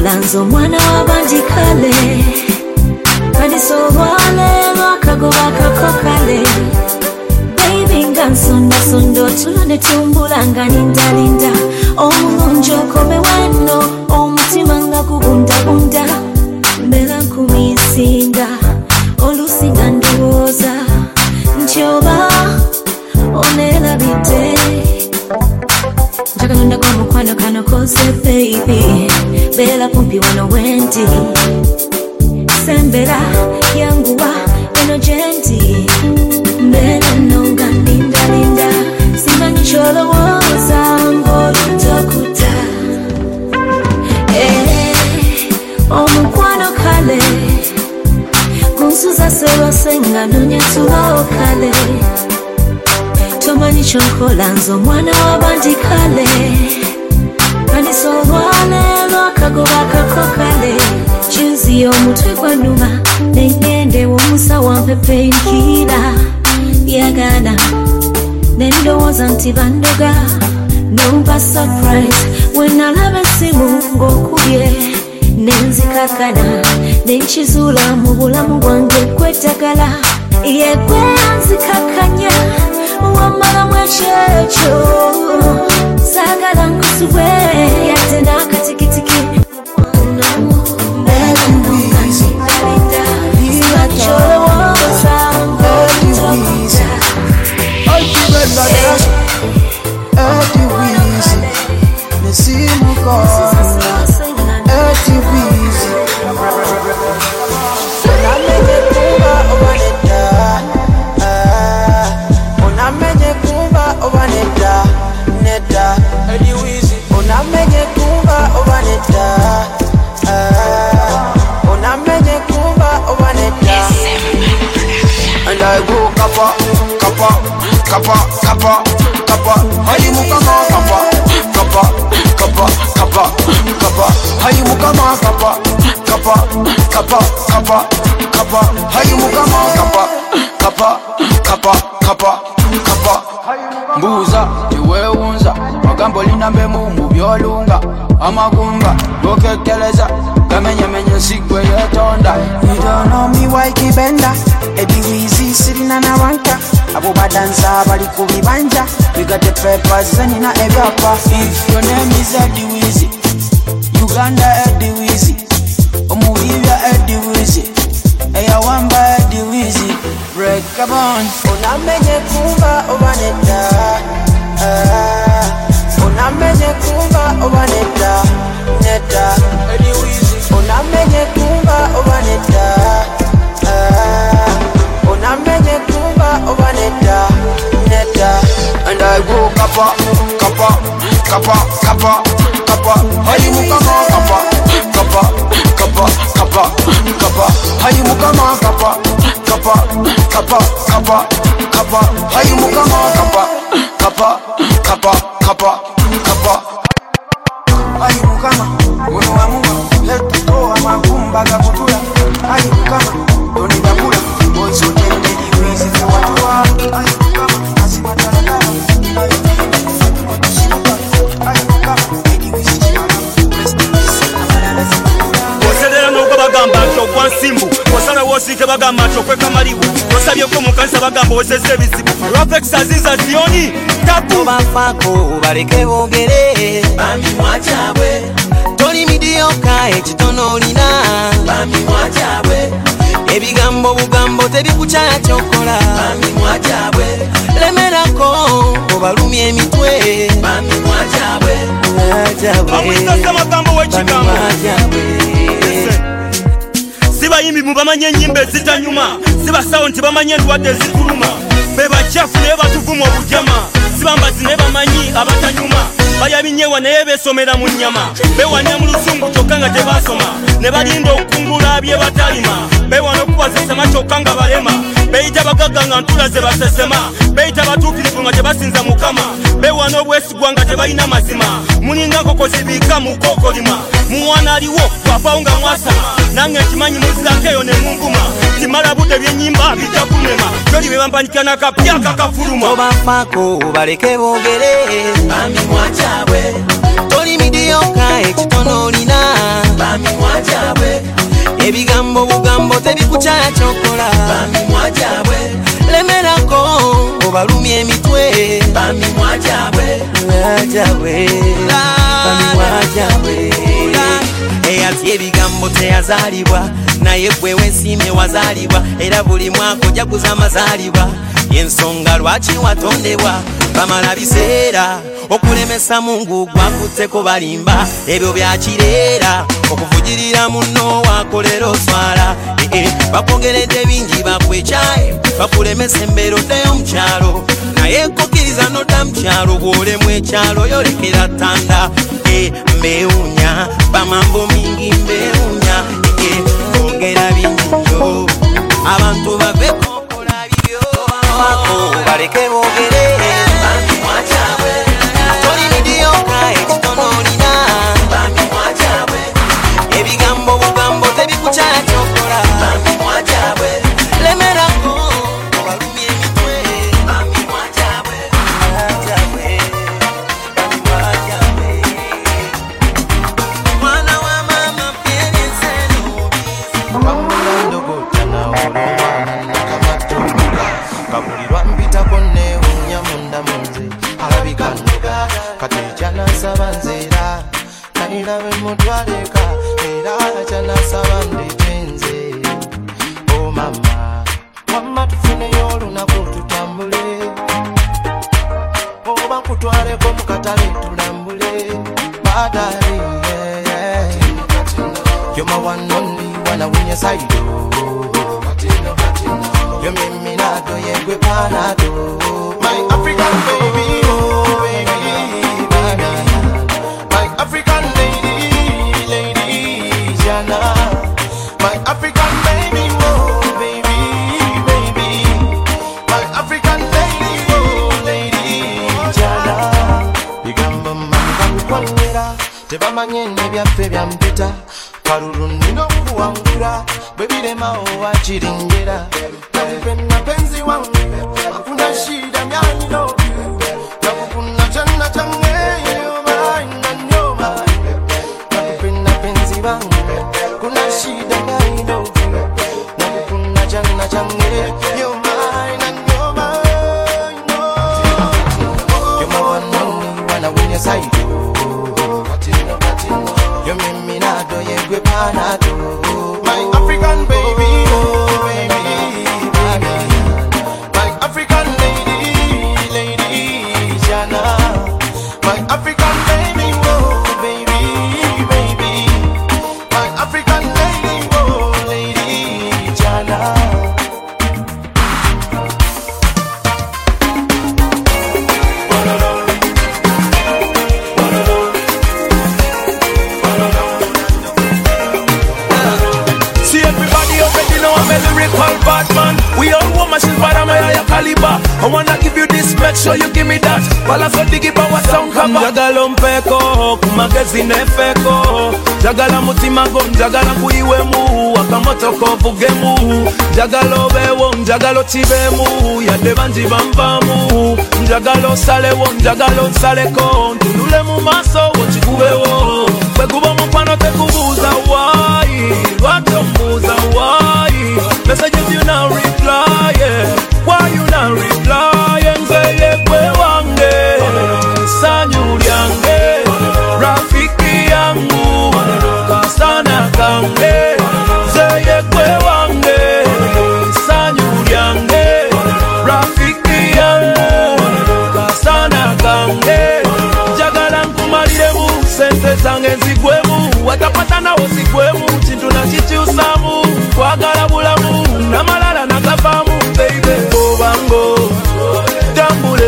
kalanzo mwana w'abandi kale kaliso olwaleero akagoba kako kale baibi nga nsondasonda otulo ne tumbula nga nindalinda omulungi okome wano omutima nga gugundagunda mbeera nkumisinga olusinga ndowooza nti oba oneerabidde njagalo ndaga omukwano kano koze baibi Sela kumpi wano wenti. Sembera yanguwa eno genti Mbena nonga lindalinda linda Simanyi cholowooza ngoyo tokuta eh, omukwano kale. Kunsuza sewa senga nonyatulo kale Tomanyi chonkola nzo mwana w'abandi kale. Kanisolwane akagoba kakakale kinziye omutwe gwanuma nengendewo omusawo ampe penkiira byagaana nendowooza nti bandoga. Nompa surprise wenalaba esimu ng'okubye nenzikakana nenkizuula mu bulamu bwange kwetagala yegwe yanzikakanya wamalamu ekyekyo Shaka langu suwe Yate na katikitiki. Unamu. Kappa, Kappa osese bizibu. Rafexazi zazioni taku bafako baleke boogere bamimwa kyabwe toli midioka ekitono olina bamimwa kyabwe ebigambo bugambo tebikukyala kyokola bamimwa kyabwe lemerako obalumya emitwe. Bamimwa kyabwe omwisase magambo wekigambo sibayimbi mubamanye enyimba ezitanyuma sibasawo nti bamanye endwadde ezitulu bakyafu naye batuvuma obujama si bambazi naye bamanyi abatanyuma. Bayabinyewa naye besomera mu nnyama bewania mu lusungu kyokka nga tebasoma ne balinda okukungula bye batalima. Bewana okubazesema kyokka nga balema beyita bagagga nga ntula ze basesema. Beyita batuukirivu nga tebasinza mukama. Bewana obwesigwa nga tebalina mazima. Mulinga nkoko zibiika mu kokolima. Mumwana aliwo bwafaawo nga mwasama nange nkimanyi muzirako eyo ne munkuma. Kimala budde byenyimba bijja kunema. Kyoli be bampanyikira nakapya kakafuluma. Obafaako baleke boogere. Bamimwa kyabwe. Toli midiyoka ekitono olina. Bamimwa kyabwe ebigambo bugambo tebikukyaya kyokola. Bamimwa kyabwe lemerako obalumya emitwe. Bamimwa kyabwe kyabwe bamimwa kyabwe eyatya ebigambo teyazaalibwa naye gwe wensiimye wazaalibwa era buli mwaka ojaguza amazaalibwa. Yensonga lwaki watondebwa? Bamala biseera okulemesa mungu gwakutteko balimba ebyo byakireera okuvugirira muno wakolera oswala ee bakwogeredde bingi bakwekyaye bakulemesa embeera oddeyo mukyalo naye nkukiriza nodda mukyalo bwolemu ekyalo yolekera ttanda. E mbewunya bamambo mingi mbewunya ee bogera bingiyo abantu baveko bako baleke boogere nawe mutwaleka era kyanasaba ndetenze o oh, mama wamma tufuneyo olunaku tutambule oba oh, nkutwaleko mu tulambule. Badali yoma wanoni wanawunya saido. Yomiminado yegwe panado my african baby. Biremawo njagala ochibemu. Yadde banji bambamu. Njagala osalewo, njagala onsaleko. Ntunule mu maaso,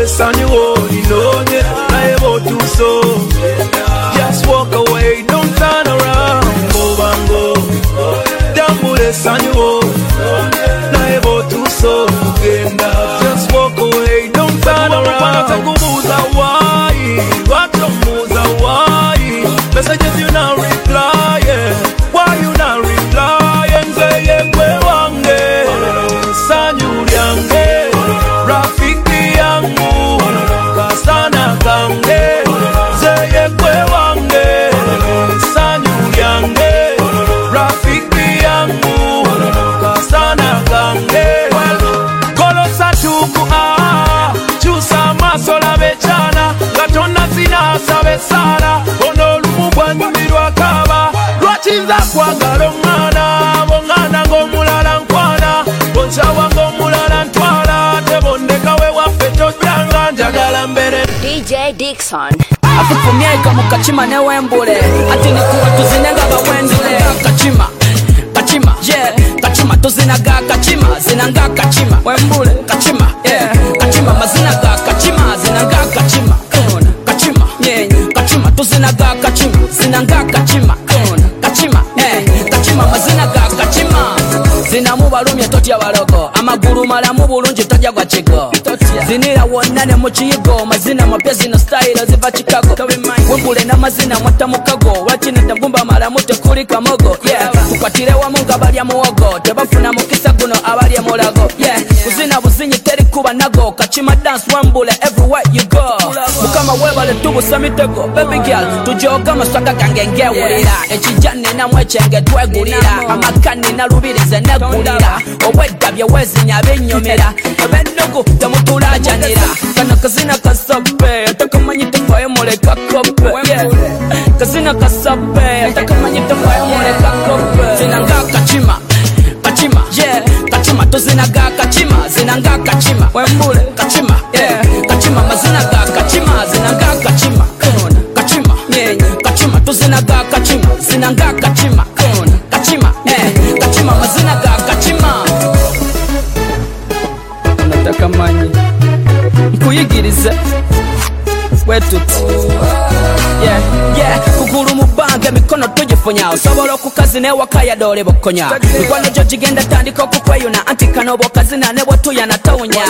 tambula essanyiwo linoonye DJ Dixon. afufumyeka mu kacima ne wembule. Ati nikuwa tuzinenga bawendule kacima kacima yeah. Kacima tuzinaga kacima zinanga kacima wembule kacima yeah. Kacima mazina ga kacima zinanga kacima kona kacima nyenye kacima tuzinaga kacima zinanga kacima kona kacima eh kacima mazina ga kacima zinamu balumye totya balogo amagulu malamu bulungi tojja kigo zinira wonna ne mu kiyigo mazina mapya zino style ziva chicago. Wembule n'amazina mwatta mukago wakinidde ngumba malamu tekuli kamogo tukwatire wamu nga balya muwogo tebafuna mukisa guno abalya mulago. Kuzina buzinyi teri kuba nago kachima dance wembule everywhere you go. Mukama webale tubusa mitego. Baby girl tujoga amaswaga gange ngewulira. Ekijja ninamu ekyenge twegulira. Amaka nina lubirize negulira. Obwedda byowezenya binyomera ebenogo temutulajanira kano kazina kasobe atakomanyi tefayo muleka kope kazina kasobe atakomanyi tefayo muleka kope zinanga kacima kacima kacima tuzinaga kacima zinanga kacima wembule. Kacima kacima mazinaga kacima zinanga kacima kacima kacima tuzinaga kacima zinanga nataka manyi nkuyigirize. Wetuti yeah, yeah. kugulu mu bbanga emikono tugifunya. Osobola okukazina ewaka yadole bukonya mikwano gyo gigenda tandika okukweyuna. Anti kano bwokazina ne bwetuyana tawunya.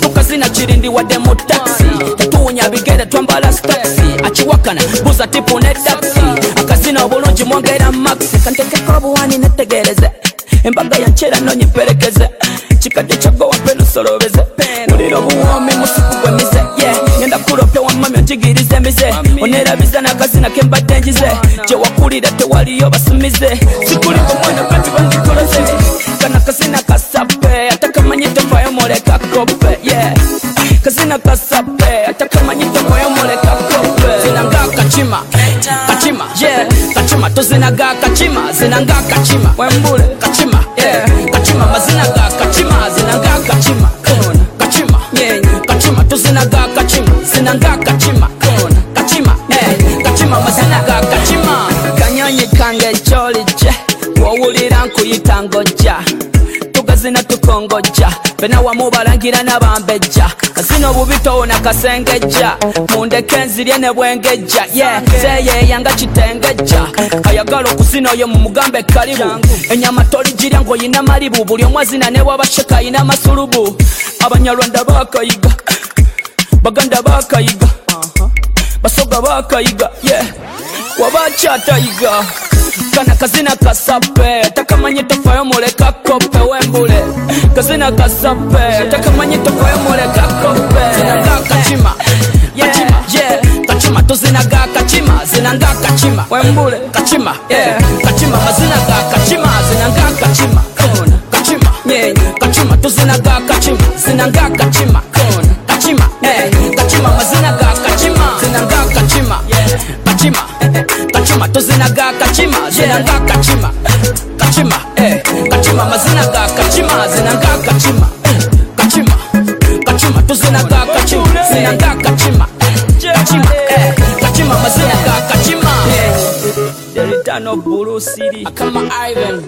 Tukazina kirindi wadde mu taxi. Tetuwunya bigere twambala stoksi akiwakana buza tipu ne taxi akazina obulungi mwongera maxi kantekeko obuwani netegereze embaga yankera nonyiperekeze kikadde musorobeze pe muriro buwomi musukugwamize ye ngenda kuropya wamamyo njigirize mbize onerabizana akazina ke mbadde ngize gye wakulira tewaliyo basumize. Sikuliko mwana kati bandikoloze kana kazina kasape atakamanyi tefayo moleka kope ye kazina kasape atakamanyi tefayo moleka kope zinanga kachima kachima ye kachima tozinaga kachima zinanga kachima. Kachima kachima mazinaga nkuyita ngojja. Tugazina tukongoja. Fena wamu balangira n'abambejja. Kasina obubitowo nakasengejja mundeke nzirye ne bwengejja ye seyeyanga kitengejja ayagala okuzina oyo mu mugambe kalibu. Enyama toligirya ng'oyina malibu. Buli omu azina ne bwabasheka ayina amasulubu abanyarwanda bakayiga. Baganda bakayiga. Basoga bakayiga. Ye wabakyatayiga kana kazina kasape takamanye tofayo moleka kope wembule kazina kasape takamanye tofayo moleka kope zinaga kachima yeah, yeah. Kachima to zinaga kachima zinaga kachima wembule kachima yeah. Kachima mazinaga kachima zinaga kachima kona kachima yeah. Kachima to zinaga kachima zinaga kachima kona kachima yeah. Kachima mazinaga kachima zinaga kachima yeah. Kachima. kacima tozina ga kacima zina nga kacima kacima eh kacima mazina ga kacima zina nga kacima kacima kacima tozina ga kacima zina nga kacima kacima eh kacima mazina ga kacima eh. Deritano Burusiri Akama Ivan